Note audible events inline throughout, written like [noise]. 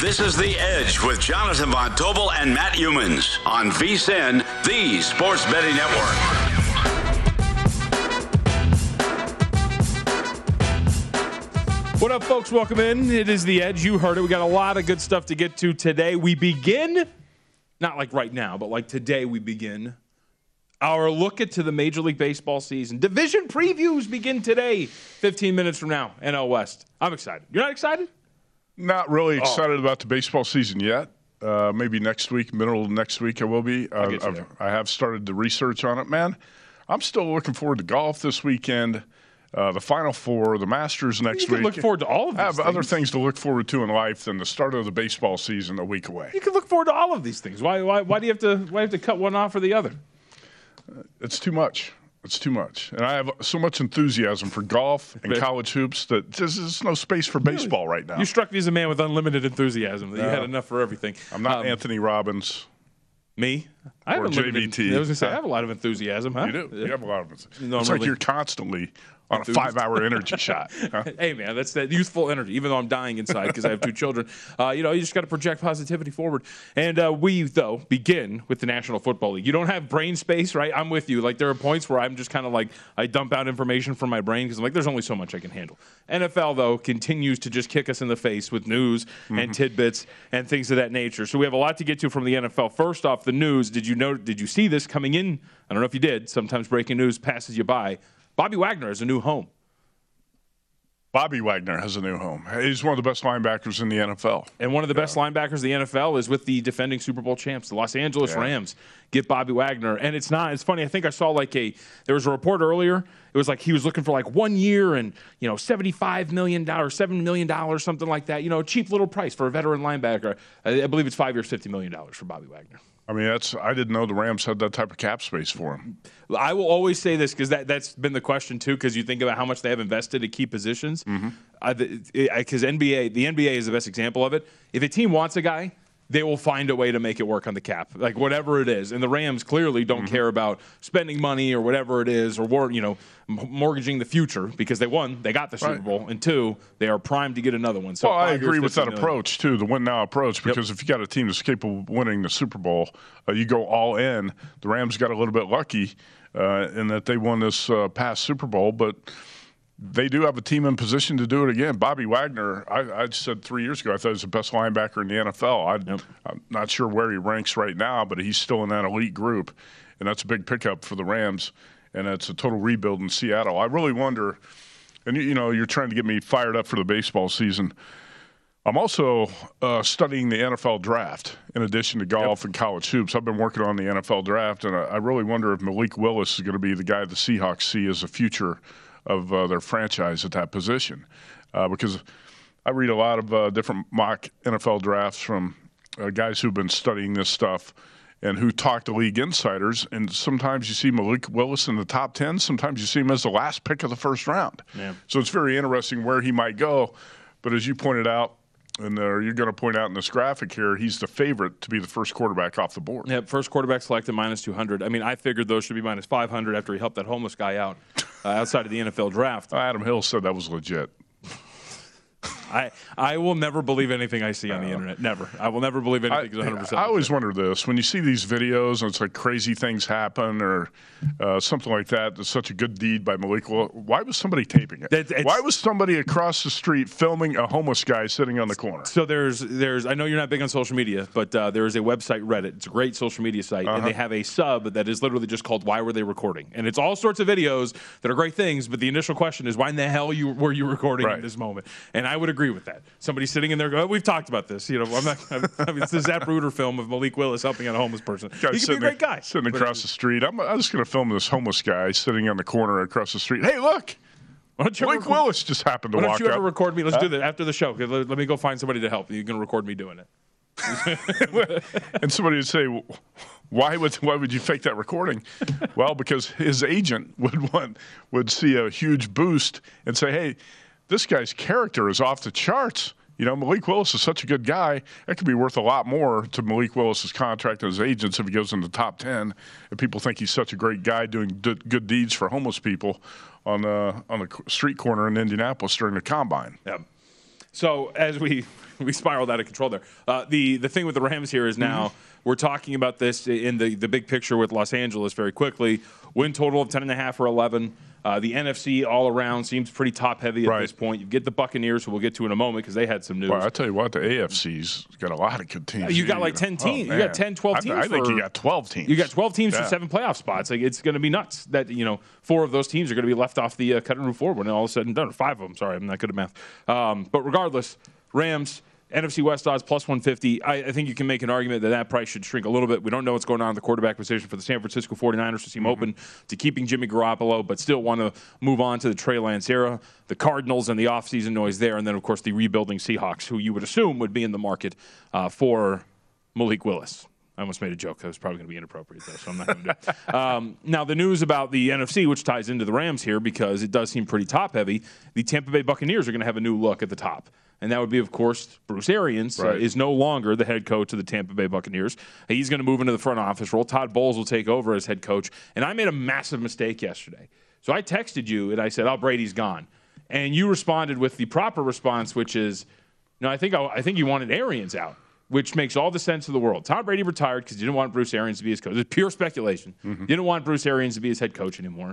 This is The Edge with Jonathan Von Tobel and Matt Youmans on VSIN, the Sports Betting Network. What up, folks? Welcome in. It is The Edge. You heard it. We got a lot of good stuff to get to today. We begin, not like right now, but like today, we begin our look into the Major League Baseball season. Division previews begin today, 15 minutes from now, NL West. I'm excited. You're not excited? Not really excited oh. about the baseball season yet. Uh, maybe next week, middle of next week, I will be. Uh, I've, I have started the research on it, man. I'm still looking forward to golf this weekend. Uh, the Final Four, the Masters next you week. look forward to all of these I have things. other things to look forward to in life than the start of the baseball season a week away. You can look forward to all of these things. Why, why, why do you have to why have to cut one off for the other? Uh, it's too much. It's too much. And I have so much enthusiasm for golf and college hoops that there's, there's no space for baseball right now. You struck me as a man with unlimited enthusiasm. That you had enough for everything. I'm not um, Anthony Robbins. Me? I have or JVT. I was going to say, I have a lot of enthusiasm, huh? You do. You have a lot of enthusiasm. it's like you're constantly on a five-hour energy shot. [laughs] Huh? Hey, man, that's that youthful energy. Even though I'm dying inside because I have two children, uh, you know, you just got to project positivity forward. And uh, we, though, begin with the National Football League. You don't have brain space, right? I'm with you. Like there are points where I'm just kind of like I dump out information from my brain because I'm like, there's only so much I can handle. NFL though continues to just kick us in the face with news mm-hmm. and tidbits and things of that nature. So we have a lot to get to from the NFL. First off, the news. Did you know? Did you see this coming in? I don't know if you did. Sometimes breaking news passes you by. Bobby Wagner has a new home. Bobby Wagner has a new home. He's one of the best linebackers in the NFL. And one of the yeah. best linebackers in the NFL is with the defending Super Bowl champs, the Los Angeles yeah. Rams. Get Bobby Wagner. And it's not, it's funny. I think I saw like a, there was a report earlier. It was like he was looking for like one year and, you know, $75 million, $7 million, something like that. You know, a cheap little price for a veteran linebacker. I, I believe it's five years, $50 million for Bobby Wagner. I mean, that's I didn't know the Rams had that type of cap space for him. I will always say this because that that's been the question too. Because you think about how much they have invested at key positions. Because mm-hmm. NBA, the NBA is the best example of it. If a team wants a guy, they will find a way to make it work on the cap, like whatever it is. And the Rams clearly don't mm-hmm. care about spending money or whatever it is, or you know, mortgaging the future because they won, they got the Super right. Bowl, and two, they are primed to get another one. So well, I agree with that million. approach too, the win now approach, because yep. if you got a team that's capable of winning the Super Bowl, uh, you go all in. The Rams got a little bit lucky uh, in that they won this uh, past Super Bowl, but they do have a team in position to do it again. Bobby Wagner, I, I said three years ago, I thought he was the best linebacker in the NFL. I, yep. I'm not sure where he ranks right now, but he's still in that elite group, and that's a big pickup for the Rams, and it's a total rebuild in Seattle. I really wonder, and you, you know, you're trying to get me fired up for the baseball season. I'm also uh, studying the NFL draft in addition to golf yep. and college hoops. I've been working on the NFL draft, and I, I really wonder if Malik Willis is going to be the guy the Seahawks see as a future of uh, their franchise at that position. Uh, because I read a lot of uh, different mock NFL drafts from uh, guys who've been studying this stuff and who talk to league insiders. And sometimes you see Malik Willis in the top 10, sometimes you see him as the last pick of the first round. Yeah. So it's very interesting where he might go. But as you pointed out, and uh, you're going to point out in this graphic here, he's the favorite to be the first quarterback off the board. Yeah, first quarterback selected minus 200. I mean, I figured those should be minus 500 after he helped that homeless guy out uh, outside of the NFL draft. Adam Hill said that was legit. I, I will never believe anything I see on the internet. Never. I will never believe anything 100%. I, I always wonder this when you see these videos and it's like crazy things happen or uh, something like that. That's such a good deed by Malik. Well, why was somebody taping it? why was somebody across the street filming a homeless guy sitting on the corner? So there's, there's. I know you're not big on social media, but uh, there is a website, Reddit. It's a great social media site, uh-huh. and they have a sub that is literally just called "Why Were They Recording?" and it's all sorts of videos that are great things. But the initial question is, why in the hell you were you recording right. in this moment? And I would agree with that. Somebody sitting in there going, "We've talked about this." You know, I'm not. [laughs] I mean, it's the Zapruder film of Malik Willis helping out a homeless person. Guy he could be a great guy. Sitting across the street. I'm, I'm just going to film this homeless guy sitting on the corner across the street. Hey, look. Malik ever, Willis just happened to walk up. Why don't you ever record me? Let's huh? do that after the show. Let, let me go find somebody to help. You can record me doing it. [laughs] and somebody would say, "Why would why would you fake that recording?" well, because his agent would want would see a huge boost and say, "Hey, this guy's character is off the charts." You know, Malik Willis is such a good guy. That could be worth a lot more to Malik Willis's contract and his agents if he goes in the top 10. And people think he's such a great guy doing good deeds for homeless people on the, on the street corner in Indianapolis during the combine. Yeah. So as we [laughs] we spiraled out of control there, uh, the the thing with the Rams here is now mm-hmm. we're talking about this in the the big picture with Los Angeles very quickly. Win total of ten and a half or eleven. Uh, the NFC all around seems pretty top heavy at right. this point. You get the Buccaneers, who we'll get to in a moment because they had some news. Well, I tell you what, the AFC's got a lot of good teams. You got like 10 teams. Oh, you got 10, 12 teams. I, I think you got 12 teams. You got 12 teams yeah. for seven playoff spots. Like It's going to be nuts that, you know, four of those teams are going to be left off the uh, cutting room floor when all is said and done. Or five of them. Sorry, I'm not good at math. Um, but regardless, Rams NFC West odds plus 150. I, I, think you can make an argument that that price should shrink a little bit. We don't know what's going on in the quarterback position for the San Francisco 49ers to seem mm-hmm. open to keeping Jimmy Garoppolo, but still want to move on to the Trey Lance era. The Cardinals and the offseason noise there. And then, of course, the rebuilding Seahawks, who you would assume would be in the market uh, for Malik Willis. I almost made a joke that was probably going to be inappropriate, though, so I'm not going to do it. [laughs] Um, now, the news about the NFC, which ties into the Rams here because it does seem pretty top heavy, the Tampa Bay Buccaneers are going to have a new look at the top and that would be, of course, Bruce Arians uh, right. uh, is no longer the head coach of the Tampa Bay Buccaneers. He's going to move into the front office role. Todd Bowles will take over as head coach. And I made a massive mistake yesterday. So I texted you and I said, "Oh, Brady's gone," and you responded with the proper response, which is, "No, I think I, I think you wanted Arians out." Which makes all the sense of the world. Tom Brady retired because he didn't want Bruce Arians to be his coach. It's pure speculation. Mm-hmm. Didn't want Bruce Arians to be his head coach anymore.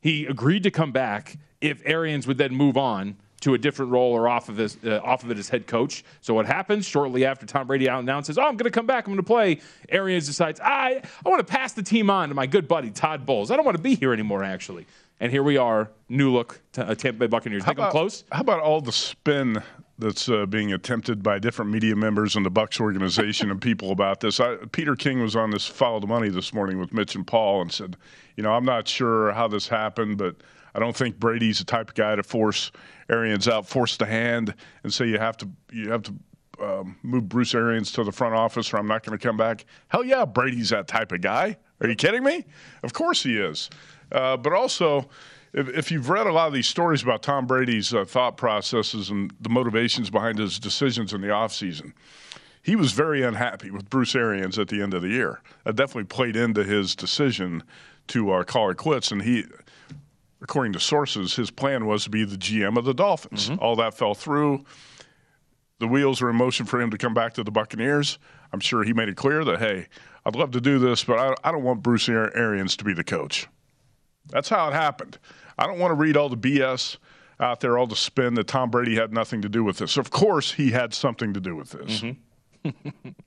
He agreed to come back if Arians would then move on to a different role or off of uh, off of it as head coach. So what happens shortly after Tom Brady out announces, "Oh, I'm going to come back. I'm going to play." Arians decides, "I I want to pass the team on to my good buddy Todd Bowles. I don't want to be here anymore, actually." And here we are, new look uh, Tampa Bay Buccaneers. How Think about, close? How about all the spin that's uh, being attempted by different media members in the Bucks organization and people about this? I, Peter King was on this Follow the Money this morning with Mitch and Paul and said, "You know, I'm not sure how this happened, but." I don't think Brady's the type of guy to force Arians out, force the hand, and say you have to you have to um, move Bruce Arians to the front office, or I'm not going to come back. Hell yeah, Brady's that type of guy. Are you kidding me? Of course he is. Uh, but also, if, if, you've read a lot of these stories about Tom Brady's uh, thought processes and the motivations behind his decisions in the offseason, he was very unhappy with Bruce Arians at the end of the year. That definitely played into his decision to uh, call it quits. And he, according to sources, his plan was to be the GM of the Dolphins. Mm-hmm. All that fell through. The wheels were in motion for him to come back to the Buccaneers. I'm sure he made it clear that, hey, I'd love to do this, but I, I don't want Bruce Arians to be the coach. That's how it happened. I don't want to read all the BS out there, all the spin that Tom Brady had nothing to do with this. Of course, he had something to do with this. Mm-hmm.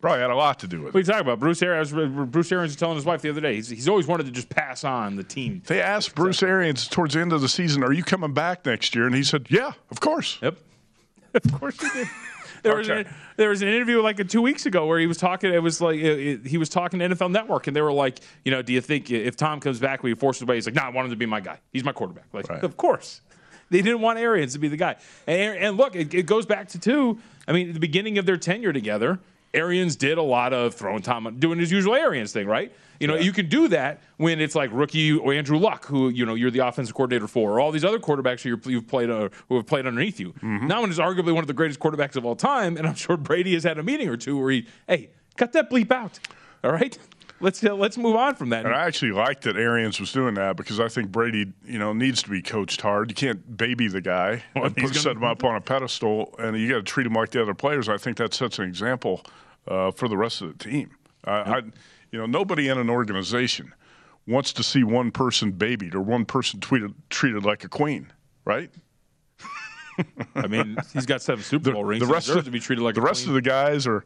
Probably had a lot to do with it. What are you talking about? Bruce Arians, Bruce Arians was telling his wife the other day, he's, he's always wanted to just pass on the team. They asked Bruce Arians towards the end of the season, Are you coming back next year? And he said, Yeah, of course. Yep. [laughs] of course he did. [laughs] There was an, there was an interview like two weeks ago where he was talking. It was like it, it- he was talking to NFL Network, and they were like, you know, do you think if Tom comes back, we force his way? He's like, nah, I want him to be my guy. He's my quarterback. Like, Right. of course. They didn't want Arians to be the guy. And, and look, it, it goes back to two. I mean, at the beginning of their tenure together, Arians did a lot of throwing Tom, doing his usual Arians thing, right? You know, you can do that when it's like rookie or Andrew Luck, who you know you're the offensive coordinator for, or all these other quarterbacks who you've played uh, who have played underneath you. Now, when is arguably one of the greatest quarterbacks of all time, and I'm sure Brady has had a meeting or two where he, hey, cut that bleep out, all right? Let's uh, let's move on from that. And I actually like that Arians was doing that because I think Brady, you know, needs to be coached hard. You can't baby the guy [laughs] Well, and put, set him up on a pedestal, and you got to treat him like the other players. I think that sets an example uh, for the rest of the team. I, I, you know, nobody in an organization wants to see one person babied or one person treated treated like a queen, right? [laughs] I mean, he's got seven Super Bowl rings. the He rest deserves of to be treated like the rest queen. of the guys are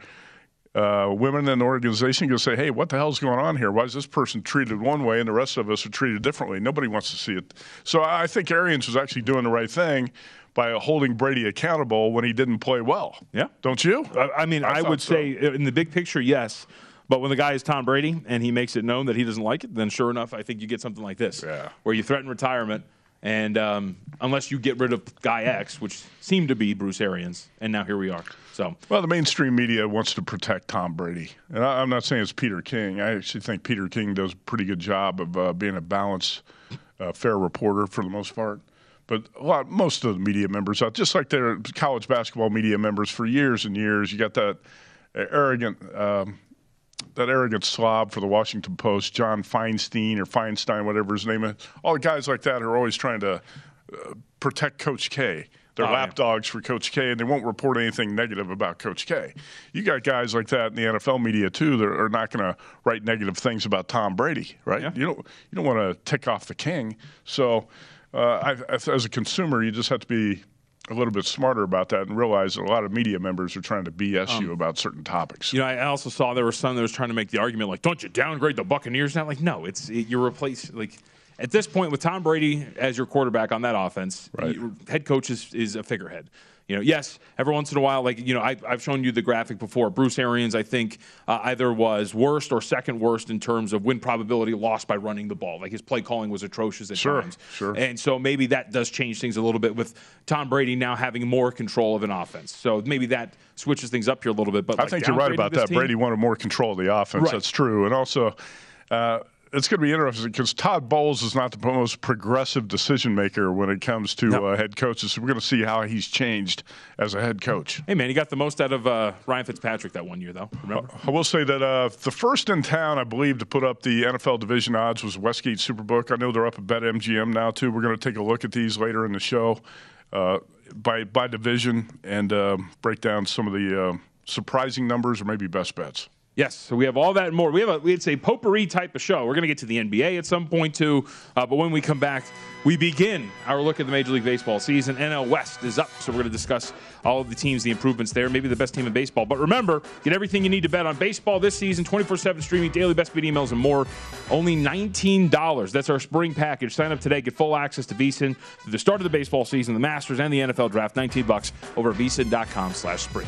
uh, women in the organization to say, "Hey, what the hell's going on here? Why is this person treated one way and the rest of us are treated differently?" Nobody wants to see it. So I think Arians was actually doing the right thing by holding Brady accountable when he didn't play well. Yeah. don't you? I, I mean, I, thought would so. say in the big picture, yes. But when the guy is Tom Brady and he makes it known that he doesn't like it, then sure enough, I think you get something like this, Yeah. where you threaten retirement, and um, unless you get rid of Guy X, which seemed to be Bruce Arians, and now here we are. So Well, the mainstream media wants to protect Tom Brady, and I, I'm not saying it's Peter King. I actually think Peter King does a pretty good job of uh, being a balanced, uh, fair reporter for the most part. But a lot, most of the media members out, just like their college basketball media members for years and years, you got that arrogant. Um, that arrogant slob for the Washington Post, John Feinstein or Feinstein, whatever his name is. All the guys like that are always trying to uh, protect Coach K. They're Oh, yeah. lapdogs for Coach K, and they won't report anything negative about Coach K. You got guys like that in the NFL media too that are not going to write negative things about Tom Brady, right? Yeah. You don't you don't want to tick off the king. So, uh, I, as a consumer, you just have to be a little bit smarter about that and realize that a lot of media members are trying to BS you about certain topics. Um, you know, I also saw there was some that was trying to make the argument like, don't you downgrade the Buccaneers now? Like, no, it's it, you replace like. At this point, with Tom Brady as your quarterback on that offense, Right. head coach is, is a figurehead. You know, yes, every once in a while, like you know, I, I've shown you the graphic before. Bruce Arians, I think, uh, either was worst or second worst in terms of win probability lost by running the ball. Like his play calling was atrocious at Sure, times. sure. And so maybe that does change things a little bit with Tom Brady now having more control of an offense. So maybe that switches things up here a little bit. But I like, think you're right about that. team- Brady wanted more control of the offense. Right. That's true. And also, uh, it's going to be interesting because Todd Bowles is not the most progressive decision maker when it comes to No. uh, head coaches. So we're going to see how he's changed as a head coach. Hey man, he got the most out of uh, Ryan Fitzpatrick that one year, though. Remember? I will say that uh, the first in town, I believe, to put up the NFL division odds was Westgate Superbook. I know they're up at BetMGM now too. We're going to take a look at these later in the show uh, by by division and uh, break down some of the uh, surprising numbers or maybe best bets. Yes, so we have all that and more. We have a it's a potpourri type of show. We're going to get to the NBA at some point too, uh, but when we come back, we begin our look at the Major League Baseball season. NL West is up, so we're going to discuss all of the teams, the improvements there, maybe the best team in baseball. But remember, get everything you need to bet on baseball this season, 24/7 streaming, daily best bid emails, and more. Only $19. That's our spring package. Sign up today, get full access to VSiN through the start of the baseball season, the Masters, and the NFL Draft. 19 bucks over at VSiN.com/spring.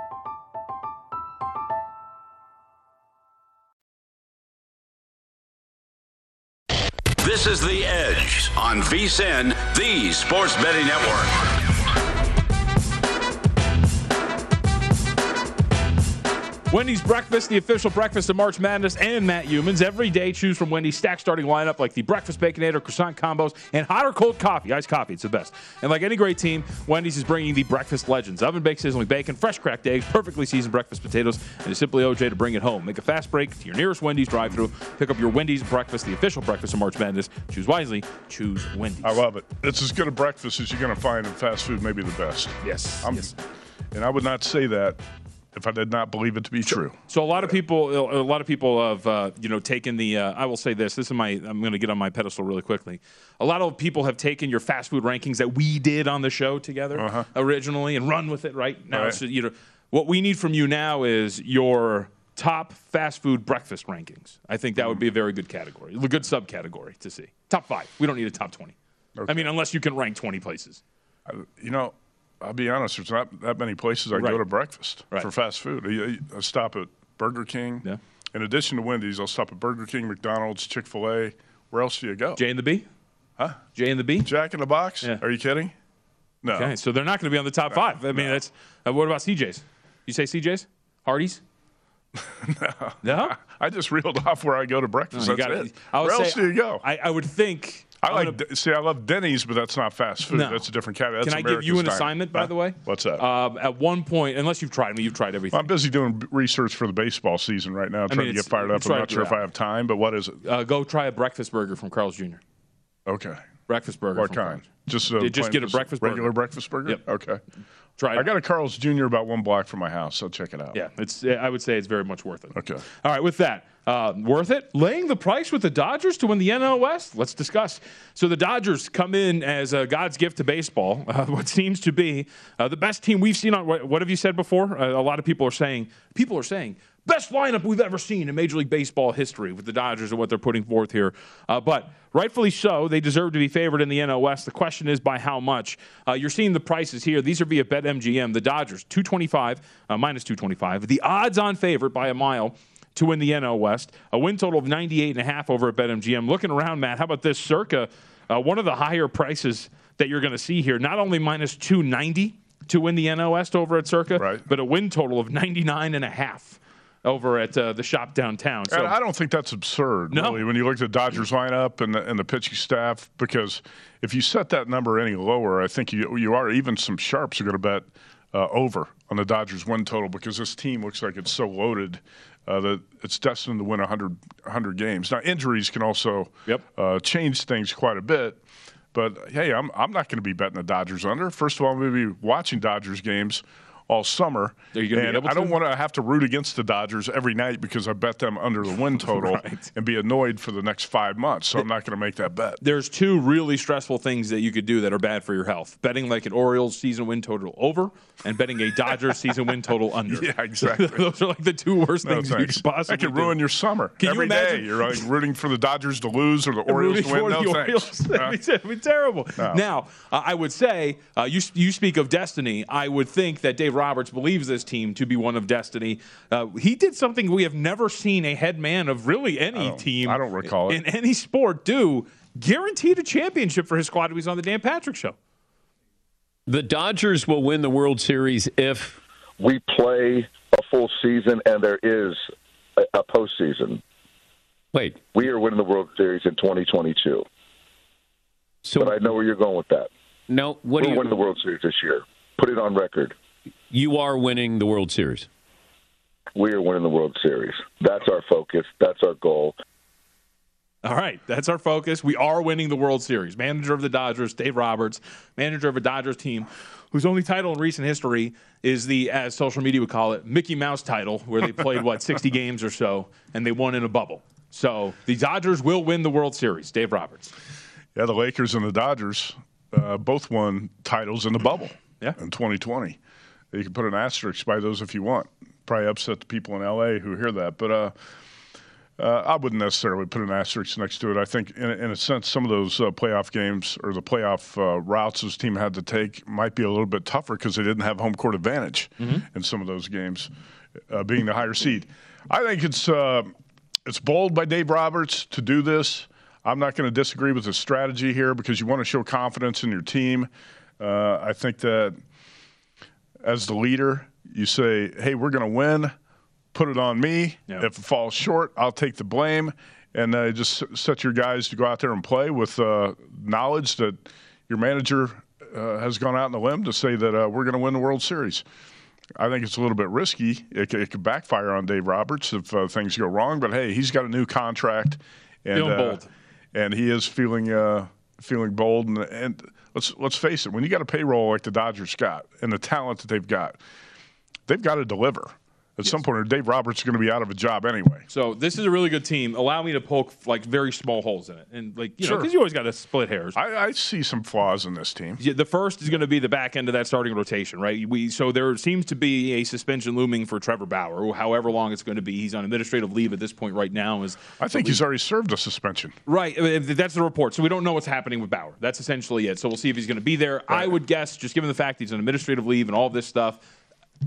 This is The Edge on VSIN, the Sports Betting Network. Wendy's Breakfast, the official breakfast of March Madness, and Matt Youmans. Every day, choose from Wendy's stack starting lineup like the breakfast baconator, croissant combos, and hot or cold coffee. Iced coffee, it's the best. And like any great team, Wendy's is bringing the breakfast legends: oven baked sizzling bacon, fresh cracked eggs, perfectly seasoned breakfast potatoes, and a simply OJ to bring it home. Make a fast break to your nearest Wendy's drive-through. Pick up your Wendy's breakfast, the official breakfast of March Madness. Choose wisely. Choose Wendy's. I love it. It's as good a breakfast as you're going to find in fast food, maybe the best. Yes. I'm, yes. And I would not say that if I did not believe it to be true. So a lot of people, a lot of people have, uh, you know, taken the. Uh, I will say this. This is my. I'm going to get on my pedestal really quickly. A lot of people have taken your fast food rankings that we did on the show together Uh-huh. originally and run with it. Right now, Right. you know, what we need from you now is your top fast food breakfast rankings. I think that would be a very good category, a good subcategory to see. Top five. We don't need a top twenty. I mean, unless you can rank twenty places. You know, I'll be honest. There's not that many places I Right. go to breakfast Right. for fast food. I, I stop at Burger King. Yeah. In addition to Wendy's, I'll stop at Burger King, McDonald's, Chick Fil A. Where else do you go? J and the B. Huh? J and the B. Jack in the Box? Yeah. Are you kidding? No. Okay, so they're not going to be on the top five. I mean, that's. Uh, what about CJ's? You say CJ's? Hardee's? [laughs] no. No? I just reeled off where I go to breakfast. You That's it. I Where else say- do you go? I, I would think. I I'm like. gonna- see, I love Denny's, but that's not fast food. No. That's a different category. Can That's I give you an America's assignment, by Huh? the way? What's that? Um, at one point, unless you've tried me, you've tried everything. I'm busy doing research for the baseball season right now, trying mean, to get fired up. I'm not sure your if I have time, but what is it? Uh, go try a breakfast burger from Carl's Jr. Okay. Breakfast burger. What from kind? Carl's. Just, uh, just get a breakfast regular burger. breakfast burger. Yep. Okay. Try it. I got a Carl's Jr. about one block from my house, so check it out. Yeah, it's. I would say it's very much worth it. Okay. All right, with that, uh, worth it. Laying the price with the Dodgers to win the NL West. Let's discuss. So the Dodgers come in as uh, God's gift to baseball. [laughs] Uh, what seems to be uh, the best team we've seen on. What, what have you said before? Uh, a lot of people are saying. People are saying best lineup we've ever seen in Major League Baseball history with the Dodgers and what they're putting forth here. Uh, but rightfully so, they deserve to be favored in the NL West. The question is by how much. Uh, you're seeing the prices here. These are via BetMGM. The Dodgers 225 uh, minus 225. The odds-on favorite by a mile to win the NL West. A win total of 98 and a half over at BetMGM. Looking around, Matt, how about this? Circa uh, one of the higher prices that you're going to see here. Not only minus 290 to win the NL West over at Circa, Right. but a win total of 99 and a half over at uh, the shop downtown. So And I don't think that's absurd, No. really, when you look at the Dodgers lineup and the, and the pitching staff, because if you set that number any lower, I think you, you are, even some sharps are going to bet uh, over on the Dodgers win total because this team looks like it's so loaded uh, that it's destined to win 100, 100 games. Now, injuries can also Yep. uh, change things quite a bit. But hey, I'm, I'm not going to be betting the Dodgers under. First of all, I'm going to be watching Dodgers games all summer. Are you and I don't want to have to root against the Dodgers every night because I bet them under the win [laughs] total Right. and be annoyed for the next five months. So I'm not going to make that bet. there's two really stressful things that you could do that are bad for your health: betting like an Orioles season win total over, and betting a Dodgers [laughs] season win total under. Yeah, exactly. [laughs] Those are like the two worst No, things you thanks. could possibly that could do. ruin your summer. Can you Every day imagine- you're like rooting for the Dodgers to lose or the Orioles to win. No thanks. Orioles. Uh, be, that'd be terrible. No. Now, uh, I would say uh, you you speak of destiny. I would think that Dave Roberts believes this team to be one of destiny. Uh, he did something we have never seen a head man of really any don't- team. I don't recall it. in any sport do. Guaranteed a championship for his squad. He was on the Dan Patrick Show. The Dodgers will win the World Series if we play a full season and there is a, a postseason. Wait. We are winning the World Series in 2022. So, but I know where you're going with that. No, what We're you? winning the World Series this year. Put it on record. You are winning the World Series. We are winning the World Series. That's our focus. That's our goal. All right, that's our focus. We are winning the World Series. Manager of the Dodgers, Dave Roberts, manager of a Dodgers team whose only title in recent history is the, as social media would call it, Mickey Mouse title, where they played, what, [laughs] 60 games or so, and they won in a bubble. So the Dodgers will win the World Series. Dave Roberts. Yeah, the Lakers and the Dodgers uh, both won titles in the bubble yeah. in 2020. You can put an asterisk by those if you want. Probably upset the people in LA who hear that. But uh, uh, I wouldn't necessarily put an asterisk next to it. I think, in, in a sense, some of those uh, playoff games or the playoff uh, routes this team had to take might be a little bit tougher because they didn't have home court advantage mm-hmm. in some of those games, uh, being the higher seed. I think it's uh, it's bold by Dave Roberts to do this. I'm not going to disagree with the strategy here because you want to show confidence in your team. Uh, I think that as the leader, you say, "Hey, we're going to win." put it on me. Yep. If it falls short, I'll take the blame. And uh, just set your guys to go out there and play with uh, knowledge that your manager uh, has gone out on the limb to say that uh, we're going to win the World Series. I think it's a little bit risky. It, it could backfire on Dave Roberts if uh, things go wrong. But hey, he's got a new contract, and bold, and he is feeling feeling bold. And, and let's let's face it, when you got a payroll like the Dodgers got and the talent that they've got, they've got to deliver at yes. some point, or Dave Roberts is going to be out of a job anyway. So this is a really good team. Allow me to poke like very small holes in it, and like you sure. know, because you always got to split hairs. I, I, see some flaws in this team. Yeah, the first is going to be the back end of that starting rotation, right? We so there seems to be a suspension looming for Trevor Bauer, however long it's going to be. He's on administrative leave at this point right now. Is I think he's already served a suspension. Right, uh, that's the report. So we don't know what's happening with Bauer. That's essentially it. So we'll see if he's going to be there. Right. I would guess, just given the fact he's on administrative leave and all this stuff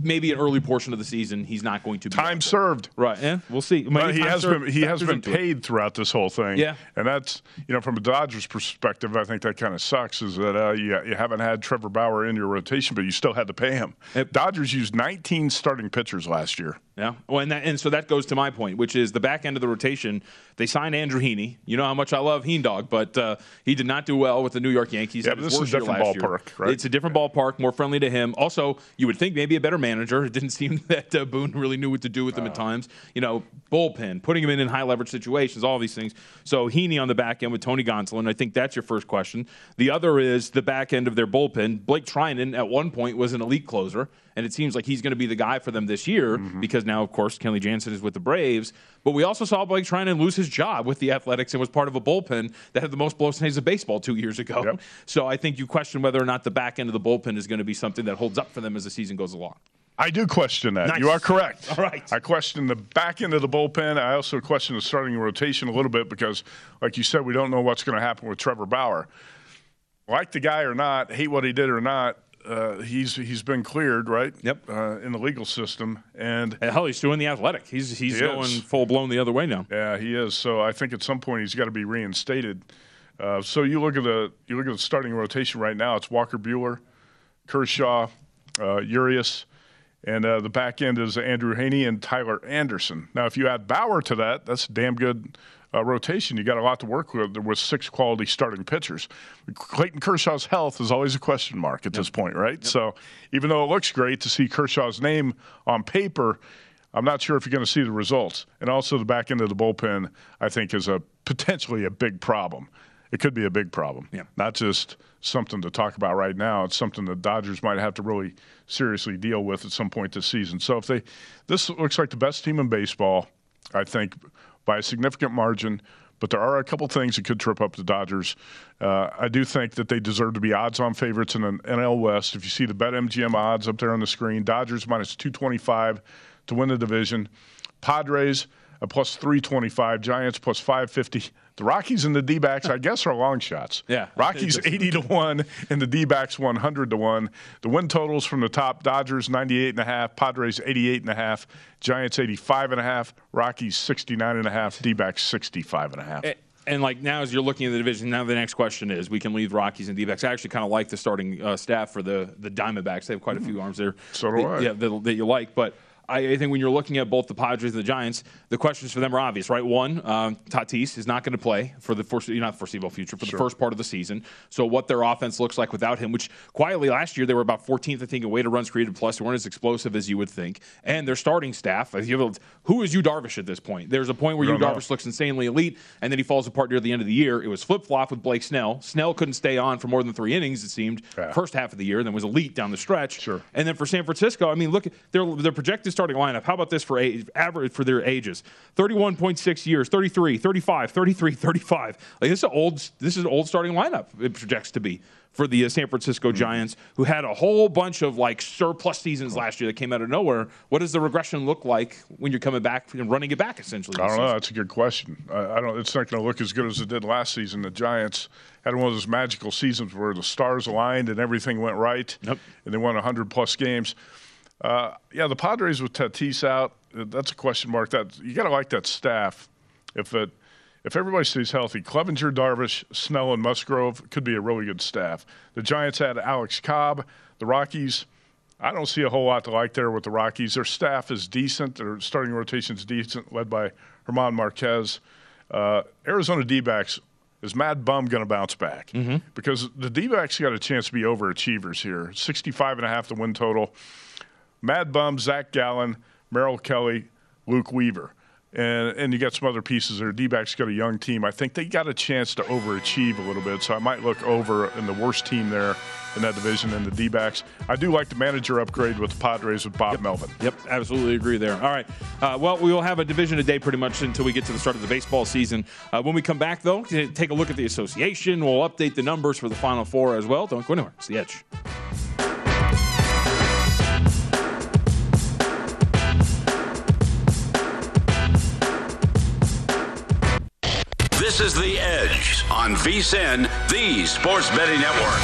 maybe an early portion of the season he's not going to be time served right yeah we'll see But he has been he has been paid it. throughout this whole thing yeah and that's you know from a Dodgers perspective I think that kind of sucks is that uh, you, you haven't had Trevor Bauer in your rotation but you still had to pay him it, Dodgers used 19 starting pitchers last year yeah. Well, and, that, and so that goes to my point, which is the back end of the rotation. They signed Andrew Heaney. You know how much I love Heen Dog, but uh, he did not do well with the New York Yankees. Yeah, this is a different ballpark, right? It's a different ballpark, more friendly to him. Also, you would think maybe a better manager. It didn't seem [laughs] that uh, Boone really knew what to do with him uh, at times. You know, bullpen, putting him in in high leverage situations, all these things. So Heaney on the back end with Tony Gonsolin. I think that's your first question. The other is the back end of their bullpen. Blake Treinen at one point was an elite closer and it seems like he's going to be the guy for them this year mm-hmm. because now, of course, Kenley Jansen is with the Braves. But we also saw Blake trying to lose his job with the Athletics and was part of a bullpen that had the most blow saves of baseball two years ago. Yep. So I think you question whether or not the back end of the bullpen is going to be something that holds up for them as the season goes along. I do question that. Nice. You are correct. [laughs] All right. I question the back end of the bullpen. I also question the starting rotation a little bit because, like you said, we don't know what's going to happen with Trevor Bauer. Like the guy or not, hate what he did or not, uh, he's he's been cleared, right? Yep. Uh, in the legal system, and, and hell, he's doing the athletic. He's he's he going full blown the other way now. Yeah, he is. So I think at some point he's got to be reinstated. Uh, so you look at the you look at the starting rotation right now. It's Walker Buehler, Kershaw, uh, Urias, and uh, the back end is Andrew Heaney and Tyler Anderson. Now, if you add Bauer to that, that's damn good uh, rotation, you got a lot to work with with six quality starting pitchers. Clayton Kershaw's health is always a question mark at yep. this point, right? Yep. So even though it looks great to see Kershaw's name on paper, I'm not sure if you're going to see the results. And also the back end of the bullpen, I think, is a potentially a big problem. It could be a big problem. Yeah. Not just something to talk about right now. It's something the Dodgers might have to really seriously deal with at some point this season. So if they, this looks like the best team in baseball. I think by a significant margin. But there are a couple things that could trip up the Dodgers. Uh, I do think that they deserve to be odds-on favorites in an NL West. If you see the BetMGM odds up there on the screen, Dodgers minus 225 to win the division. Padres plus 325, Giants plus 550. The Rockies and the D backs, I guess, are long shots. Yeah. Rockies 80 to 1 and the D backs 100 to 1. The win totals from the top Dodgers 98.5, Padres 88.5, Giants 85.5, Rockies 69.5, D backs 65.5. And and like now, as you're looking at the division, now the next question is: We can leave Rockies and D-backs. I actually kind of like the starting uh, staff for the the Diamondbacks. They have quite a few arms there. So do that, I. Yeah, that, that you like. But I, think when you're looking at both the Padres and the Giants, the questions for them are obvious, right? One, um, Tatis is not going to play for the not foreseeable future, for the first part of the season. So what their offense looks like without him, which quietly last year they were about 14th, I think, in weighted runs created plus. They weren't as explosive as you would think. And their starting staff, if you have who is you Darvish at this point? There's a point where you. Darvish looks insanely elite, and then he falls apart near the end of the year. It was flip flop with Blake Snell. Snell couldn't stay on for more than three innings, it seemed, Yeah. first half of the year, then was elite down the stretch. Sure. And then for San Francisco, I mean, look, their their projected starting lineup. How about this for age, average for their ages? 31.6 years, 33, 35, 33, [laughs] 35. Like this is an old this is an old starting lineup. It projects to be for the uh, San Francisco Hmm. Giants, who had a whole bunch of like surplus seasons last year that came out of nowhere. What does the regression look like when you're coming back and running it back essentially? I don't know. season? That's a good question. I, I don't. It's not going to look as good as it did last season. The Giants had one of those magical seasons where the stars aligned and everything went right, Yep. and they won 100 plus games. Uh, yeah, the Padres with Tatis out, that's a question mark. That you got to like that staff. If it, if everybody stays healthy, Clevinger, Darvish, Snell, and Musgrove could be a really good staff. The Giants had Alex Cobb. The Rockies. I don't see a whole lot to like there with the Rockies. Their staff is decent. Their starting rotation is decent, led by Germán Márquez. Uh, Arizona D-backs is Mad Bum going to bounce back? Because the D-backs got a chance to be overachievers here. 65 and a half the win total. Mad Bum, Zach Gallen, Merrill Kelly, Luke Weaver. And, and you got some other pieces there. D backs got a young team. I think they got a chance to overachieve a little bit. So I might look over in the worst team there in that division in the D backs. I do like the manager upgrade with the Padres with Bob Melvin. Yep, absolutely agree there. All right. Uh, well, we will have a division a day pretty much until we get to the start of the baseball season. Uh, when we come back, though, take a look at the association. We'll update the numbers for the Final Four as well. Don't go anywhere. It's the Edge. This is The Edge on VSIN, the Sports Betting Network.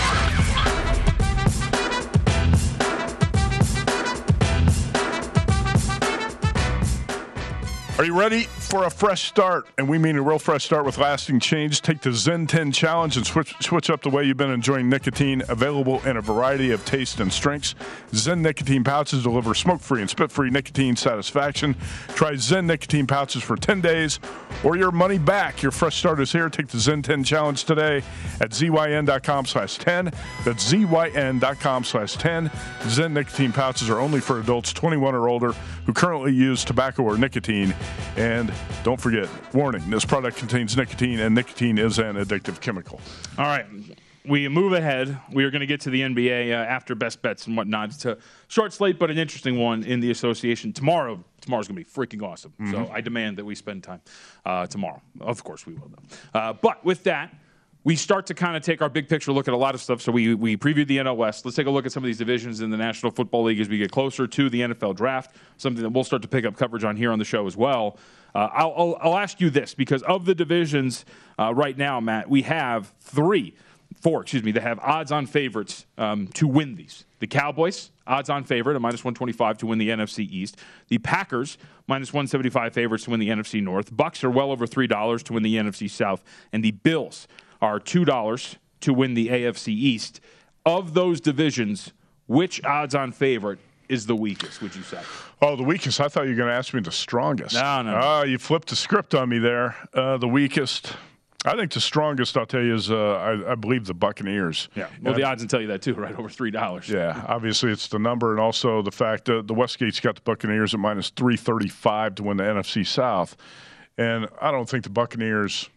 Are you ready for a fresh start? And we mean a real fresh start with lasting change. Take the ZYN 10 challenge and switch, switch up the way you've been enjoying nicotine, available in a variety of tastes and strengths. ZYN nicotine pouches deliver smoke free and spit free nicotine satisfaction. Try ZYN nicotine pouches for 10 days or your money back. Your fresh start is here. Take the ZYN 10 challenge today at zyn.com slash 10. That's zyn.com slash 10. ZYN nicotine pouches are only for adults 21 or older who currently use tobacco or nicotine. And don't forget, warning, this product contains nicotine and nicotine is an addictive chemical. All right. We move ahead. We are going to get to the NBA uh, after best bets and whatnot. It's a short slate, but an interesting one in the association. Tomorrow, tomorrow's going to be freaking awesome. So I demand that we spend time uh, tomorrow. Of course, we will, though. Uh, but with that, we start to kind of take our big picture look at a lot of stuff. So we, we previewed the NL West. Let's take a look at some of these divisions in the National Football League as we get closer to the NFL draft, something that we'll start to pick up coverage on here on the show as well. Uh, I'll, I'll, I'll ask you this because of the divisions uh, right now, Matt, we have three, four, excuse me, that have odds on favorites um, to win these. The Cowboys, odds on favorite, at minus 125 to win the NFC East. The Packers, minus 175 favorites to win the NFC North. Bucks are well over $3 to win the NFC South. And the Bills are $2 to win the AFC East. Of those divisions, which odds on favorite is the weakest, would you say? Oh, the weakest. I thought you were going to ask me the strongest. No, no, no. Ah, you flipped the script on me there. Uh, the weakest. I think the strongest, I'll tell you, is uh, I, I believe the Buccaneers. Yeah. Well, And the odds can tell you that too, [laughs] right? Over $3. Yeah, obviously it's the number, and also the fact that the Westgate's got the Buccaneers at minus three thirty-five to win the NFC South, and I don't think the Buccaneers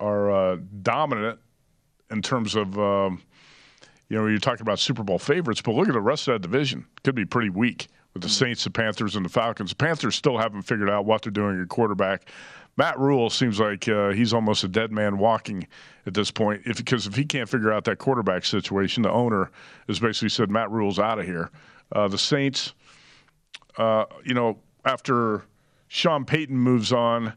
are uh, dominant in terms of um, you know you're talking about Super Bowl favorites, but look at the rest of that division; could be pretty weak with the Saints, the Panthers, and the Falcons. The Panthers still haven't figured out what they're doing at quarterback. Matt Rhule seems like uh, he's almost a dead man walking at this point. If because if he can't figure out that quarterback situation, the owner has basically said Matt Rhule's out of here. Uh, the Saints, uh, you know, after Sean Payton moves on,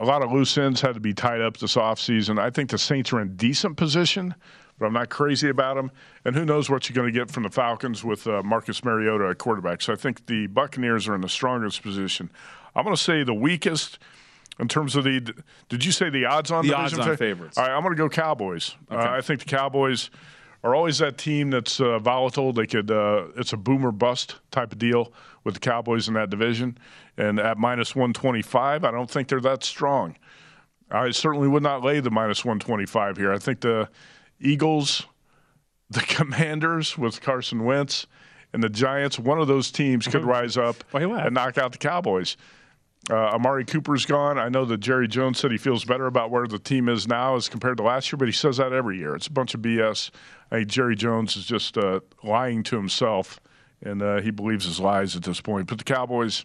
a lot of loose ends had to be tied up this offseason. I think the Saints are in decent position, but I'm not crazy about them. And who knows what you're going to get from the Falcons with uh, Marcus Mariota at quarterback. So I think the Buccaneers are in the strongest position. I'm going to say the weakest in terms of the. Did you say the odds on The division odds-on favorites. All right, I'm going to go Cowboys. Uh, I think the Cowboys are always that team that's uh, volatile. They could uh, it's a boomer bust type of deal with the Cowboys in that division. And at minus 125, I don't think they're that strong. I certainly would not lay the minus 125 here. I think the Eagles, the [laughs] Commanders with Carson Wentz, and the Giants, one of those teams could [laughs] rise up and knock out the Cowboys. Uh, Amari Cooper's gone. I know that Jerry Jones said he feels better about where the team is now as compared to last year, but he says that every year. It's a bunch of BS. Jerry Jones is just uh, lying to himself, and uh, he believes his lies at this point. But the Cowboys,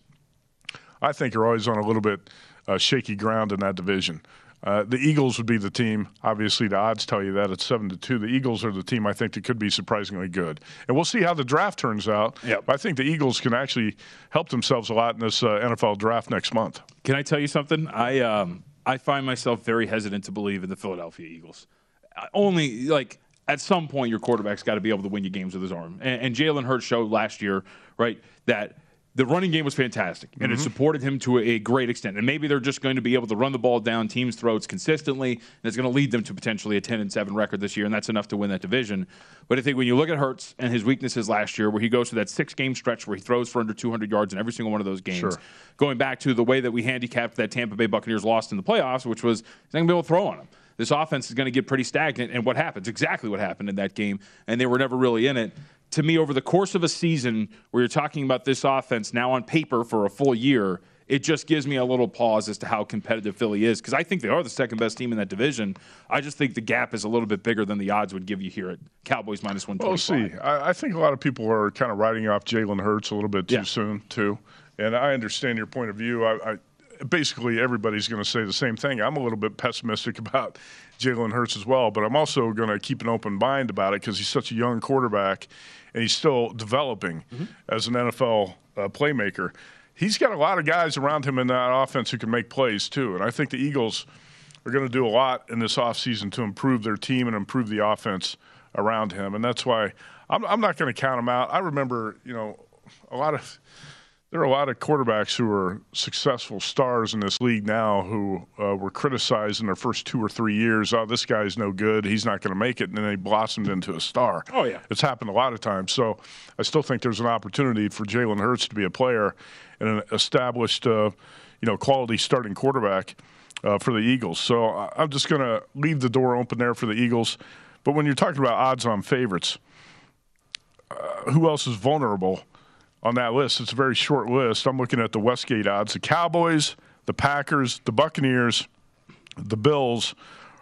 I think, are always on a little bit uh, shaky ground in that division. Uh, the Eagles would be the team. Obviously, the odds tell you that it's seven to two. The Eagles are the team I think that could be surprisingly good, and we'll see how the draft turns out. Yep. I think the Eagles can actually help themselves a lot in this uh, NFL draft next month. Can I tell you something? I um I find myself very hesitant to believe in the Philadelphia Eagles. I- Only like at some point your quarterback's got to be able to win you games with his arm. And, and Jalen Hurts showed last year, right, that the running game was fantastic and it mm-hmm. supported him to a great extent. And maybe they're just going to be able to run the ball down teams' throats consistently, and it's going to lead them to potentially a 10 and 7 record this year, and that's enough to win that division. But I think when you look at Hurts and his weaknesses last year, where he goes to that six game stretch where he throws for under 200 yards in every single one of those games, Sure. going back to the way that we handicapped that Tampa Bay Buccaneers lost in the playoffs, which was he's not going to be able to throw on him. This offense is going to get pretty stagnant. And what happens? Exactly what happened in that game. And they were never really in it. To me, over the course of a season where you're talking about this offense now on paper for a full year, it just gives me a little pause as to how competitive Philly is because I think they are the second best team in that division. I just think the gap is a little bit bigger than the odds would give you here at Cowboys minus one We'll see. I, I think a lot of people are kind of writing off Jalen Hurts a little bit too Yeah. soon, too. And I understand your point of view. I, I basically everybody's going to say the same thing. I'm a little bit pessimistic [laughs] about Jalen Hurts as well, but I'm also going to keep an open mind about it because he's such a young quarterback and he's still developing as an NFL uh, playmaker. He's got a lot of guys around him in that offense who can make plays too, and I think the Eagles are going to do a lot in this offseason to improve their team and improve the offense around him. And that's why I'm, I'm not going to count him out. I remember, you know, a lot of there are a lot of quarterbacks who are successful stars in this league now who uh, were criticized in their first two or three years. Oh, this guy's no good. He's not going to make it. And then they blossomed into a star. Oh, yeah. It's happened a lot of times. So I still think there's an opportunity for Jalen Hurts to be a player and an established, uh, you know, quality starting quarterback uh, for the Eagles. So I'm just going to leave the door open there for the Eagles. But when you're talking about odds on favorites, uh, who else is vulnerable on that list? It's a very short list. I'm looking at the Westgate odds. The Cowboys, the Packers, the Buccaneers, the Bills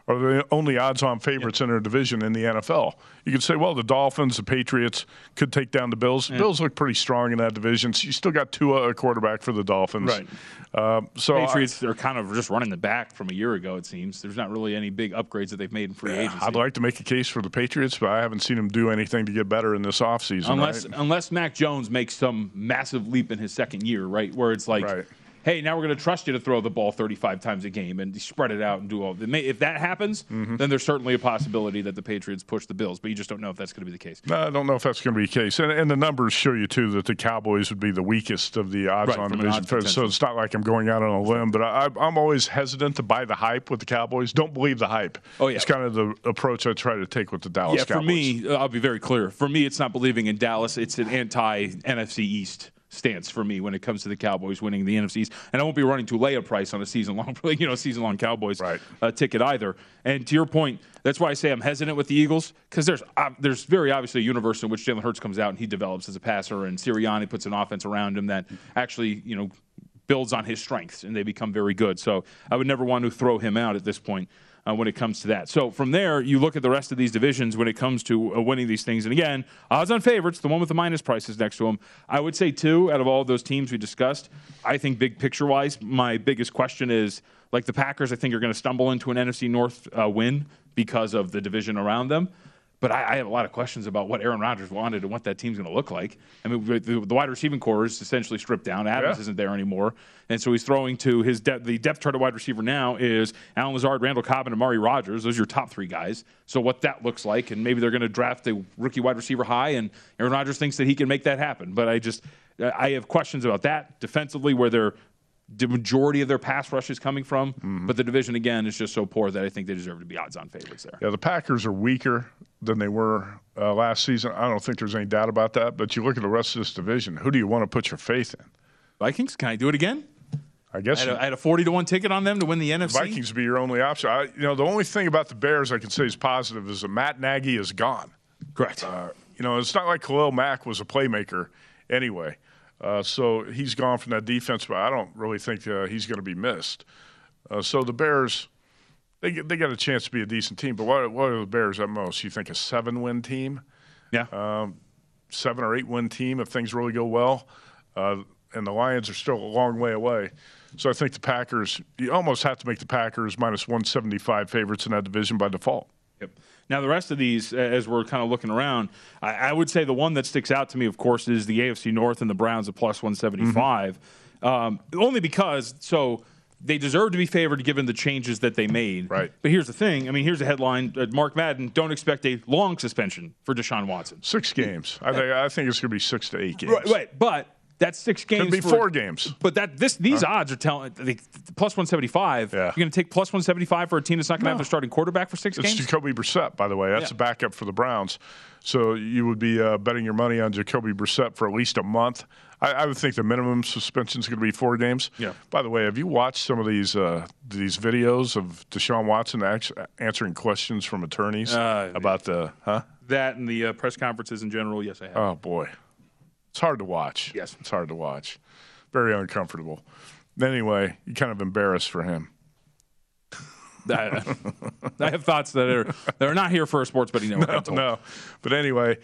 are the only odds-on favorites in their division in the NFL. You could say, well, the Dolphins, the Patriots could take down the Bills. Bills look pretty strong in that division. So you still got Tua, a quarterback for the Dolphins. Right. Um, so I- Patriots are kind of just running the back from a year ago. It seems there's not really any big upgrades that they've made in free agency. I'd like to make a case for the Patriots, but I haven't seen them do anything to get better in this offseason. unless right? unless Mac Jones makes some massive leap in his second year, right? Where it's like, Right. Hey, now we're going to trust you to throw the ball 35 times a game and spread it out and do all. May, If that happens, Mm-hmm. then there's certainly a possibility that the Patriots push the Bills, but you just don't know if that's going to be the case. No, I don't know if that's going to be the case. And, and the numbers show you, too, that the Cowboys would be the weakest of the odds Right, on division. odds So it's not like I'm going out on a limb, but I, I'm always hesitant to buy the hype with the Cowboys. Don't believe the hype. Oh, yeah. It's kind of the approach I try to take with the Dallas yeah, Cowboys. for me, I'll be very clear. For me, it's not believing in Dallas. It's an anti NFC East stance for me when it comes to the Cowboys winning the NFCs. And I won't be running to lay a price on a season long, [laughs] you know, season long Cowboys Right. uh, ticket either. And to your point, that's why I say I'm hesitant with the Eagles because there's uh, there's very obviously a universe in which Jalen Hurts comes out and he develops as a passer, and Sirianni puts an offense around him that actually you know builds on his strengths and they become very good. So I would never want to throw him out at this point uh, when it comes to that. So from there, you look at the rest of these divisions when it comes to uh, winning these things. And again, odds on favorites, the one with the minus prices next to them. I would say two out of all of those teams we discussed. I think big picture wise, my biggest question is like the Packers. I think are going to stumble into an NFC North uh, win because of the division around them. But I, I have a lot of questions about what Aaron Rodgers wanted and what that team's going to look like. I mean, the, the wide receiving corps is essentially stripped down. Adams Yeah. isn't there anymore, and so he's throwing to his de- the depth chart of wide receiver now is Allen Lazard, Randall Cobb, and Amari Rodgers. Those are your top three guys. So what that looks like, and maybe they're going to draft a rookie wide receiver high, and Aaron Rodgers thinks that he can make that happen. But I just I have questions about that defensively, where they're the majority of their pass rush is coming from. But the division again is just so poor that I think they deserve to be odds-on favorites there. Yeah, the Packers are weaker than they were uh, last season. I don't think there's any doubt about that. But you look at the rest of this division. Who do you want to put your faith in? Vikings, can I do it again? I I guess had, a, I had a forty to one ticket on them to win the NFC. Vikings would be your only option. I, you know, the only thing about the Bears I can say is positive is that Matt Nagy is gone. Correct. Uh, you know, it's not like Khalil Mack was a playmaker anyway. Uh, so he's gone from that defense, but I don't really think uh, he's going to be missed. Uh, so the Bears, they they got a chance to be a decent team. But what, what are the Bears at most? You think a seven win team, yeah. seven or eight win team if things really go well? Uh, and the Lions are still a long way away. So I think the Packers, you almost have to make the Packers minus 175 favorites in that division by default. Yep. Now, the rest of these, as we're kind of looking around, I, I would say the one that sticks out to me, of course, is the AFC North and the Browns at plus 175. Um, only because, so they deserve to be favored given the changes that they made. Right. But here's the thing I mean, here's a headline uh, Mark Madden, don't expect a long suspension for Deshaun Watson. Six games. I think I think it's going to be six to eight games. Right, right. But that's six games. Could be for- four games. But that this these odds are telling the, plus 175. Yeah. You're going to take plus 175 for a team that's not going to have their starting quarterback for six It's games? Jacoby Brissett, by the way. That's Yeah. a backup for the Browns. So you would be uh, betting your money on Jacoby Brissett for at least a month. I, I would think the minimum suspension is going to be four games. Yeah. By the way, have you watched some of these uh, these videos of Deshaun Watson act- answering questions from attorneys Uh, about the huh? that and the uh, press conferences in general, yes, I have. Oh boy, it's hard to watch. Yes. it's hard to watch. Very uncomfortable. Anyway, you kind of embarrassed for him. I, I have thoughts that are that are not here for a sports betting [laughs] network. I'm. No, but anyway,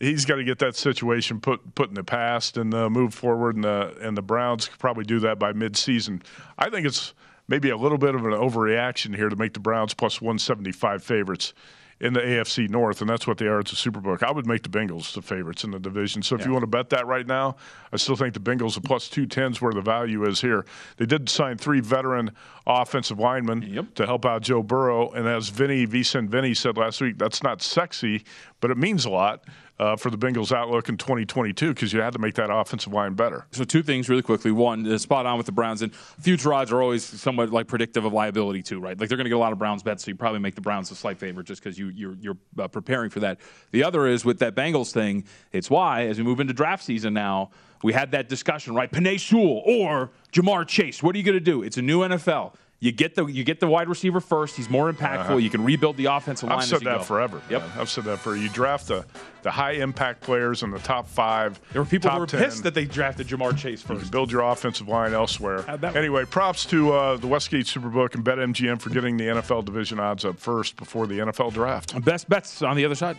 he's got to get that situation put put in the past and uh, move forward, and the and the Browns could probably do that by midseason. I think it's maybe a little bit of an overreaction here to make the Browns plus 175 favorites in the AFC North, and that's what they are. It's a Superbook. I would make the Bengals the favorites in the division. So if you want to bet that right now, I still think the Bengals are plus 210 is where the value is here. They did sign three veteran offensive linemen Yep. to help out Joe Burrow, and as Vinny Vicent Vinny said last week, that's not sexy, but it means a lot uh, for the Bengals' outlook in 2022 because you had to make that offensive line better. So two things really quickly. One, uh, spot on with the Browns, and future odds are always somewhat like predictive of liability too, right? Like they're going to get a lot of Browns bets, so you probably make the Browns a slight favorite just because you you're, you're uh, preparing for that. The other is with that Bengals thing. It's why as we move into draft season now, we had that discussion, right? Penei Sewell or Ja'Marr Chase. What are you going to do? It's a new NFL. You get the you get the wide receiver first. He's more impactful. You can rebuild the offensive line. I've said you that go. forever. Yep. man. I've said that for you draft the, the high impact players in the top five. There were people who were 10. pissed that they drafted Ja'Marr Chase You first. can build your offensive line elsewhere. How'd work? Anyway, props to uh, the Westgate Superbook and BetMGM for getting the NFL division odds up first before the NFL draft. Best bets on the other side.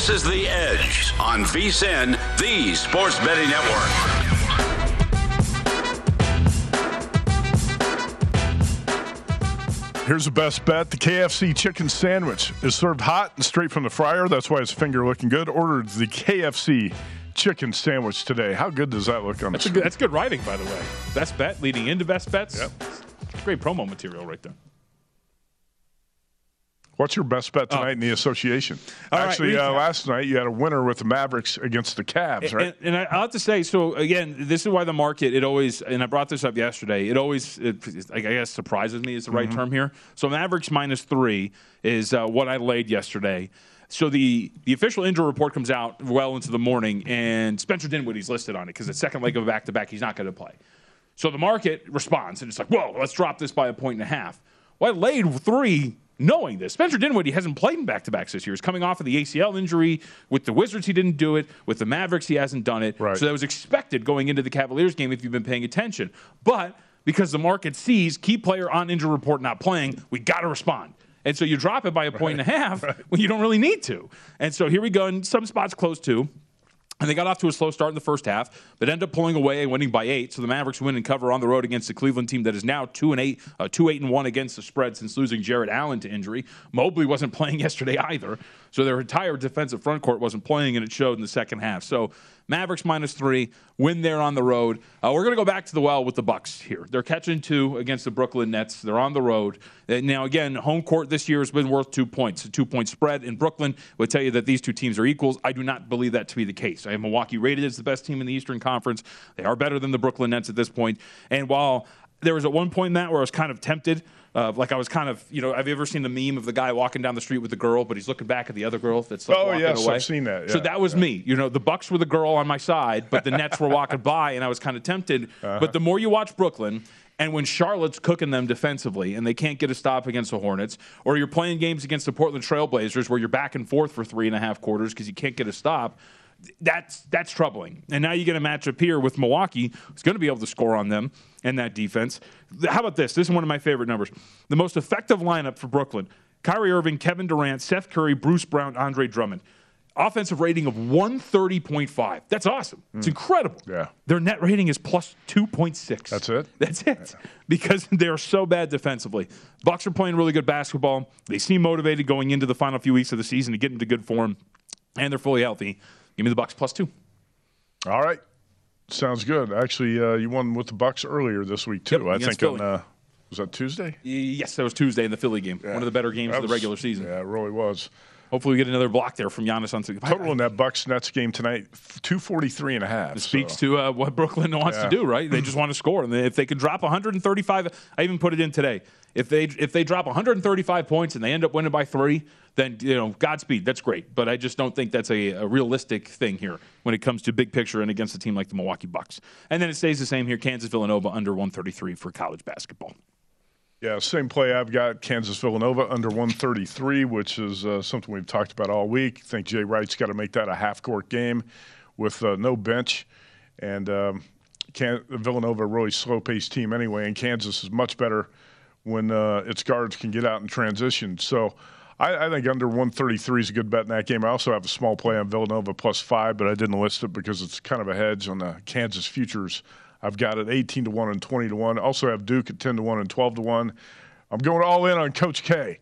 This is The Edge on VSIN, the Sports Betting Network. Here's the best bet. The KFC chicken sandwich is served hot and straight from the fryer. That's why his finger looking good. Ordered the KFC chicken sandwich today. How good does that look on That's, the a good, that's good writing, by the way. Best bet leading into best bets. Yep. Great promo material right there. What's your best bet tonight in the association? Oh. All right, Actually, we- uh, last night you had a winner with the Mavericks against the Cavs, right? And, and I, I'll have to say, so again, this is why the market, it always, and I brought this up yesterday, it always, it, I guess, surprises me is the right Mhm. term here. So Mavericks minus three is uh, what I laid yesterday. So the, the official injury report comes out well into the morning, and Spencer Dinwiddie's listed on it because it's second leg of a back to back. He's not going to play. So the market responds, and it's like, whoa, let's drop this by a point and a half. Well, I laid three knowing this. Spencer Dinwiddie hasn't played in back to backs this year. He's coming off of the ACL injury. With the Wizards, he didn't do it. With the Mavericks, he hasn't done it. So that was expected going into the Cavaliers game if you've been paying attention. But because the market sees key player on injury report not playing, we got to respond. And so you drop it by a point and a half when you don't really need to. And so here we go. And some spots close to. And they got off to a slow start in the first half, but ended up pulling away and winning by eight. So the Mavericks win and cover on the road against the Cleveland team that is now two and eight, uh, two eight and one against the spread since losing Jarrett Allen to injury. Mobley wasn't [laughs] playing yesterday either, so their entire defensive front court wasn't playing, and it showed in the second half. So Mavericks minus three, win there on the road. Uh, we're going to go back to the well with the Bucks here. They're catching two against the Brooklyn Nets. They're on the road. Uh, now, again, home court this year has been worth two points. A two point spread in Brooklyn would tell you that these two teams are equals. I do not believe that to be the case. I have Milwaukee rated as the best team in the Eastern Conference. They are better than the Brooklyn Nets at this point. And while there was at one point in that where I was kind of tempted. Uh, like I was kind of, you know, have you ever seen the meme of the guy walking down the street with the girl, but he's looking back at the other girl that's like Oh, walking yes, away? I've seen that, So that was me. You know, the Bucks were the girl on my side, but the Nets were walking by, and I was kind of tempted. Uh-huh. But the more you watch Brooklyn, and when Charlotte's cooking them defensively and they can't get a stop against the Hornets, or you're playing games against the Portland Trailblazers where you're back and forth for three and a half quarters because you can't get a stop, that's that's troubling. And now you get a matchup here with Milwaukee, who's going to be able to score on them and that defense. How about this? This is one of my favorite numbers. The most effective lineup for Brooklyn: Kyrie Irving, Kevin Durant, Seth Curry, Bruce Brown, Andre Drummond. Offensive rating of 130.5. That's awesome. It's hmm. incredible. Yeah. Their net rating is plus 2.6. That's it? That's it. Because [laughs] they're so bad defensively. Bucks are playing really good basketball. They seem motivated going into the final few weeks of the season to get into good form, and they're fully healthy. Give me the Bucks plus two. All right. Sounds good. Actually, uh, you won with the Bucks earlier this week too. Yep, I think on uh, was that Tuesday? Yes, that was Tuesday in the Philly game. One of the better games That of the was- regular season. Yeah, it really was. Hopefully, we get another block there from Giannis on Total in that Bucks Nets game tonight, 243 and a half. It speaks to uh, what Brooklyn [laughs] wants Yeah. to do, right? They just want to score, and if they could drop 135, I even put it in today. If they if they drop 135 points and they end up winning by three, then you know Godspeed. That's great, but I just don't think that's a, a realistic thing here when it comes to big picture and against a team like the Milwaukee Bucks. And then it stays the same here: Kansas Villanova under 133 for college basketball. Yeah, same play I've got Kansas Villanova under 133, which is uh, something we've talked about all week. I think Jay Wright's got to make that a half court game with uh, no bench. And um, Can- Villanova, a really slow paced team anyway, and Kansas is much better when uh, its guards can get out in transition. So I, I think under 133 is a good bet in that game. I also have a small play on Villanova plus five, but I didn't list it because it's kind of a hedge on the Kansas futures. I've got it 18 to 1 and 20 to 1. Also have Duke at 10 to 1 and 12 to 1. I'm going all in on Coach K.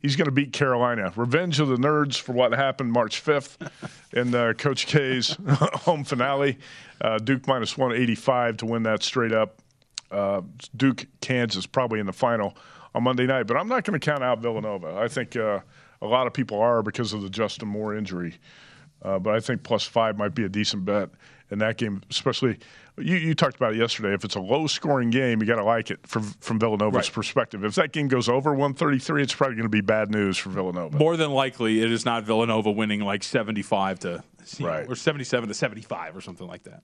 He's going to beat Carolina. Revenge of the Nerds for what happened March 5th [laughs] in uh, Coach K's [laughs] home finale. Uh, Duke minus 185 to win that straight up. Uh, Duke, Kansas, probably in the final on Monday night. But I'm not going to count out Villanova. I think uh, a lot of people are because of the Justin Moore injury. Uh, but I think plus five might be a decent bet in that game, especially. You, you talked about it yesterday. If it's a low scoring game, you got to like it from, from Villanova's Right. perspective. If that game goes over 133, it's probably going to be bad news for Villanova. More than likely, it is not Villanova winning like 75 to Right. or 77 to 75 or something like that.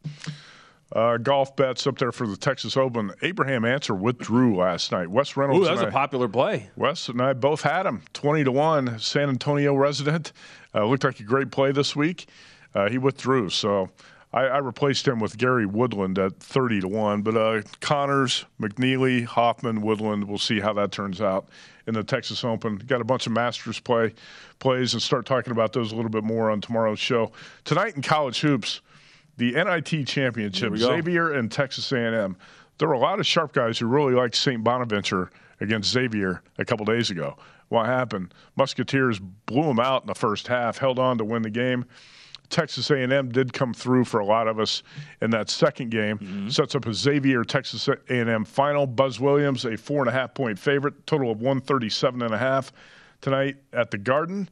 Uh, golf bets up there for the Texas Open. Abraham Ancer withdrew last night. Wes Reynolds. Ooh, that was and a I- popular play. Wes and I both had him 20 to 1, San Antonio resident. Uh, looked like a great play this week. Uh, he withdrew. So I, I replaced him with Gary Woodland at 30 to 1. But uh, Conners, McNealy, Hoffman, Woodland, we'll see how that turns out in the Texas Open. Got a bunch of Masters play plays and start talking about those a little bit more on tomorrow's show. Tonight in college hoops, the NIT championship. Xavier and Texas A&M. There were a lot of sharp guys who really liked St. Bonaventure against Xavier a couple days ago. What happened? Musketeers blew them out in the first half, held on to win the game. Texas A&M did come through for a lot of us in that second game. Sets up a Xavier Texas A&M final. Buzz Williams, a four and a half point favorite, total of 137 and a half tonight at the Garden.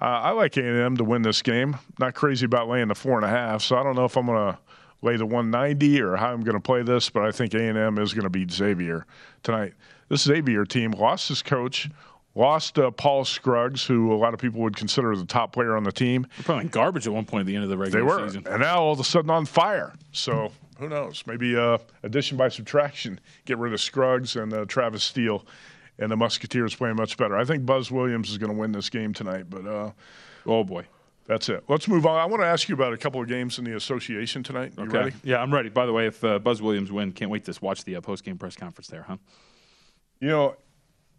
Uh, I like A&M to win this game. Not crazy about laying the four and a half, so I don't know if I'm going to lay the 190 or how I'm going to play this, but I think A&M is going to beat Xavier tonight. This Xavier team lost his coach, lost uh, Paul Scruggs, who a lot of people would consider the top player on the team. They're probably garbage at one point at the end of the regular They were, season. and now all of a sudden on fire. So who knows? Maybe uh, addition by subtraction, get rid of Scruggs and uh, Travis Steele, and the Musketeers playing much better. I think Buzz Williams is going to win this game tonight, but uh, oh boy, that's it. Let's move on. I want to ask you about a couple of games in the association tonight. You Okay. ready? Yeah, I'm ready. By the way, if uh, Buzz Williams win, can't wait to watch the uh, post game press conference there, huh? You know,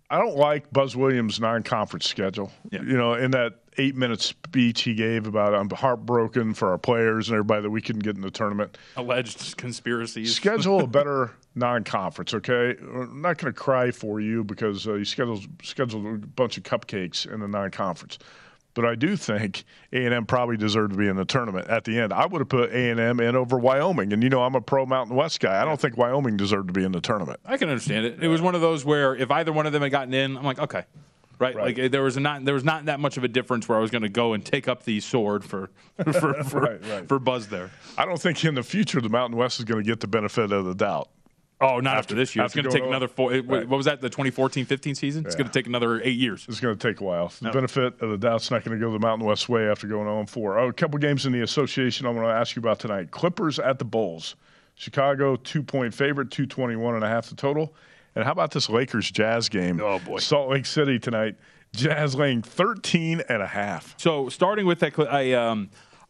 I don't like Buzz Williams' non-conference schedule. You know, in that eight-minute speech he gave about I'm heartbroken for our players and everybody that we couldn't get in the tournament. Alleged conspiracies. Schedule a [laughs] better non-conference, okay? I'm not going to cry for you because uh, you scheduled scheduled a bunch of cupcakes in the non-conference. But I do think A&M probably deserved to be in the tournament at the end. I would have put A&M in over Wyoming, and you know I'm a pro Mountain West guy. I don't think Wyoming deserved to be in the tournament. I can understand it. It was one of those where if either one of them had gotten in, I'm like, okay, right. Like uh, there was not there was not that much of a difference where I was going to go and take up the sword for [laughs] for for, Right, right. for Buzz there. I don't think in the future the Mountain West is going to get the benefit of the doubt. Oh, not after, this year. It's going to take going another four. it- What was that? The 2014-15 season? It's Yeah. going to take another eight years. It's going to take a while. The No. benefit of the doubt's not going to go the Mountain West way after going on 4. Oh, a couple games in the association I want to ask you about tonight. Clippers at the Bulls. Chicago, two point favorite, 221 and a half the total. And how about this Lakers Jazz game? Oh, boy. Salt Lake City tonight. Jazz laying 13 and a half. So starting with that, I um,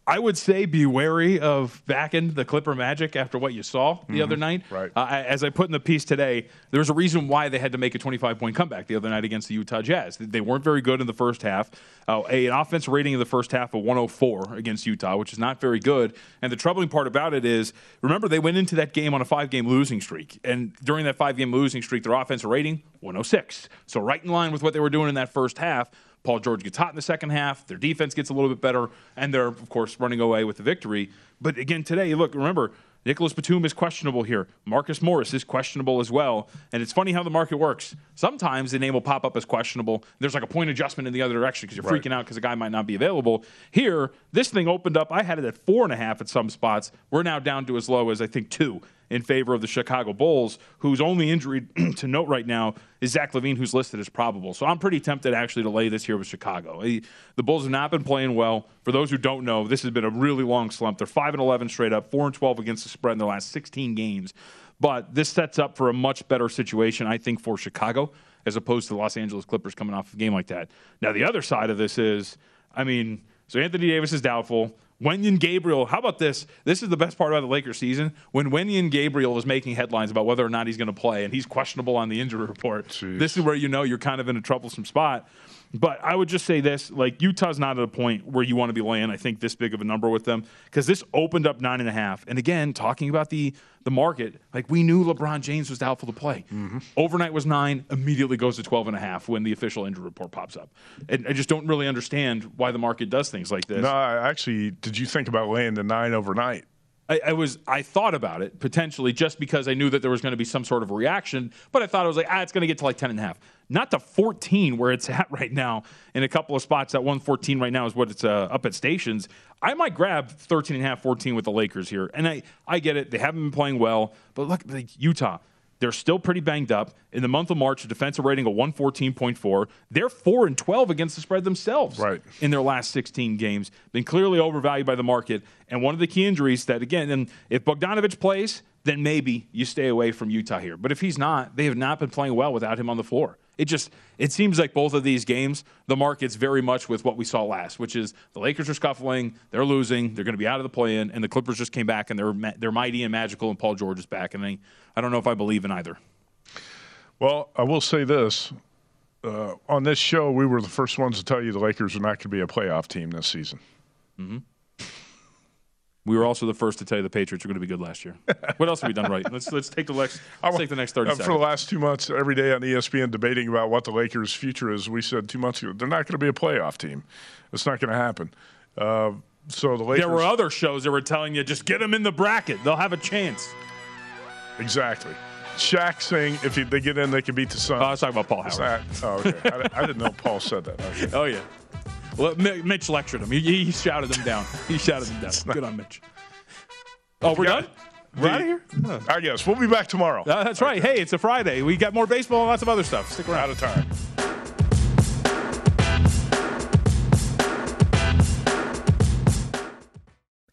I would say be wary of backing the Clipper Magic after what you saw the Mhm. other night. Right. Uh, as I put in the piece today, there's a reason why they had to make a 25 point comeback the other night against the Utah Jazz. They weren't very good in the first half. Uh, a, an offense rating in the first half of 104 against Utah, which is not very good. And the troubling part about it is, remember they went into that game on a five game losing streak, and during that five game losing streak, their offensive rating 106. So right in line with what they were doing in that first half. Paul George gets hot in the second half. Their defense gets a little bit better, and they're, of course, running away with the victory. But again, today, look, remember, Nicolas Batum is questionable here. Marcus Morris is questionable as well. And it's funny how the market works. Sometimes the name will pop up as questionable. There's like a point adjustment in the other direction because you're Right. freaking out because a guy might not be available. Here, this thing opened up. I had it at four and a half at some spots. We're now down to as low as I think two in favor of the Chicago Bulls, whose only injury [clears throat] to note right now is Zach LaVine, who's listed as probable. So I'm pretty tempted actually to lay this here with Chicago. The Bulls have not been playing well. For those who don't know, this has been a really long slump. They're five and eleven straight up, four and twelve against the spread in their last 16 games. But this sets up for a much better situation, I think, for Chicago as opposed to the Los Angeles Clippers coming off a game like that. Now the other side of this is, I mean, so Anthony Davis is doubtful. Wenyen Gabriel, how about this? This is the best part about the Lakers season. When Wenyen Gabriel was making headlines about whether or not he's going to play, and he's questionable on the injury report, this is where you know you're kind of in a troublesome spot. But I would just say this: like Utah's not at a point where you want to be laying, I think, this big of a number with them because this opened up nine and a half. And again, talking about the the market, like we knew LeBron James was doubtful to play. Overnight was nine, immediately goes to 12 and a half when the official injury report pops up. And I just don't really understand why the market does things like this. No, I actually, did you think about laying the nine overnight? I, I was I thought about it potentially just because I knew that there was going to be some sort of reaction, but I thought it was like ah, it's going to get to like 10 and a half, not to 14 where it's at right now. In a couple of spots, that 114 right now is what it's uh, up at stations. I might grab 13 and a half, 14 with the Lakers here, and I I get it. They haven't been playing well, but look, like Utah. They're still pretty banged up. In the month of March, a defensive rating of 114.4. They're 4 and 12 against the spread themselves right. in their last 16 games. Been clearly overvalued by the market. And one of the key injuries that, again, and if Bogdanovich plays, then maybe you stay away from Utah here. But if he's not, they have not been playing well without him on the floor. It just it seems like both of these games, the market's very much with what we saw last, which is the Lakers are scuffling, they're losing, they're going to be out of the play-in, and the Clippers just came back and they're they're mighty and magical, and Paul George is back, and I, I don't know if I believe in either. Well, I will say this: uh, on this show, we were the first ones to tell you the Lakers are not going to be a playoff team this season. Mm-hmm. We were also the first to tell you the Patriots were going to be good last year. [laughs] What else have we done right? Let's let's take the next let's take the next thirty. Uh, for the last two months, every day on ESPN debating about what the Lakers' future is, we said two months ago they're not going to be a playoff team. It's not going to happen. Uh, so the Lakers. There were other shows that were telling you just get them in the bracket; they'll have a chance. Exactly. Shaq saying if they get in, they can beat the Suns. Oh, I was talking about Paul Howard. That, oh, okay. I, I, didn't know Paul said that. Okay. [laughs] Oh yeah. Well, Mitch lectured him. He, he shouted them down. He shouted them down. Good on Mitch. Oh, we're done? We're out of here? Huh. I guess. We'll be back tomorrow. Uh, that's right. Hey, it's a Friday. We got more baseball and lots of other stuff. Stick around. Out of time.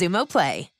Xumo Play.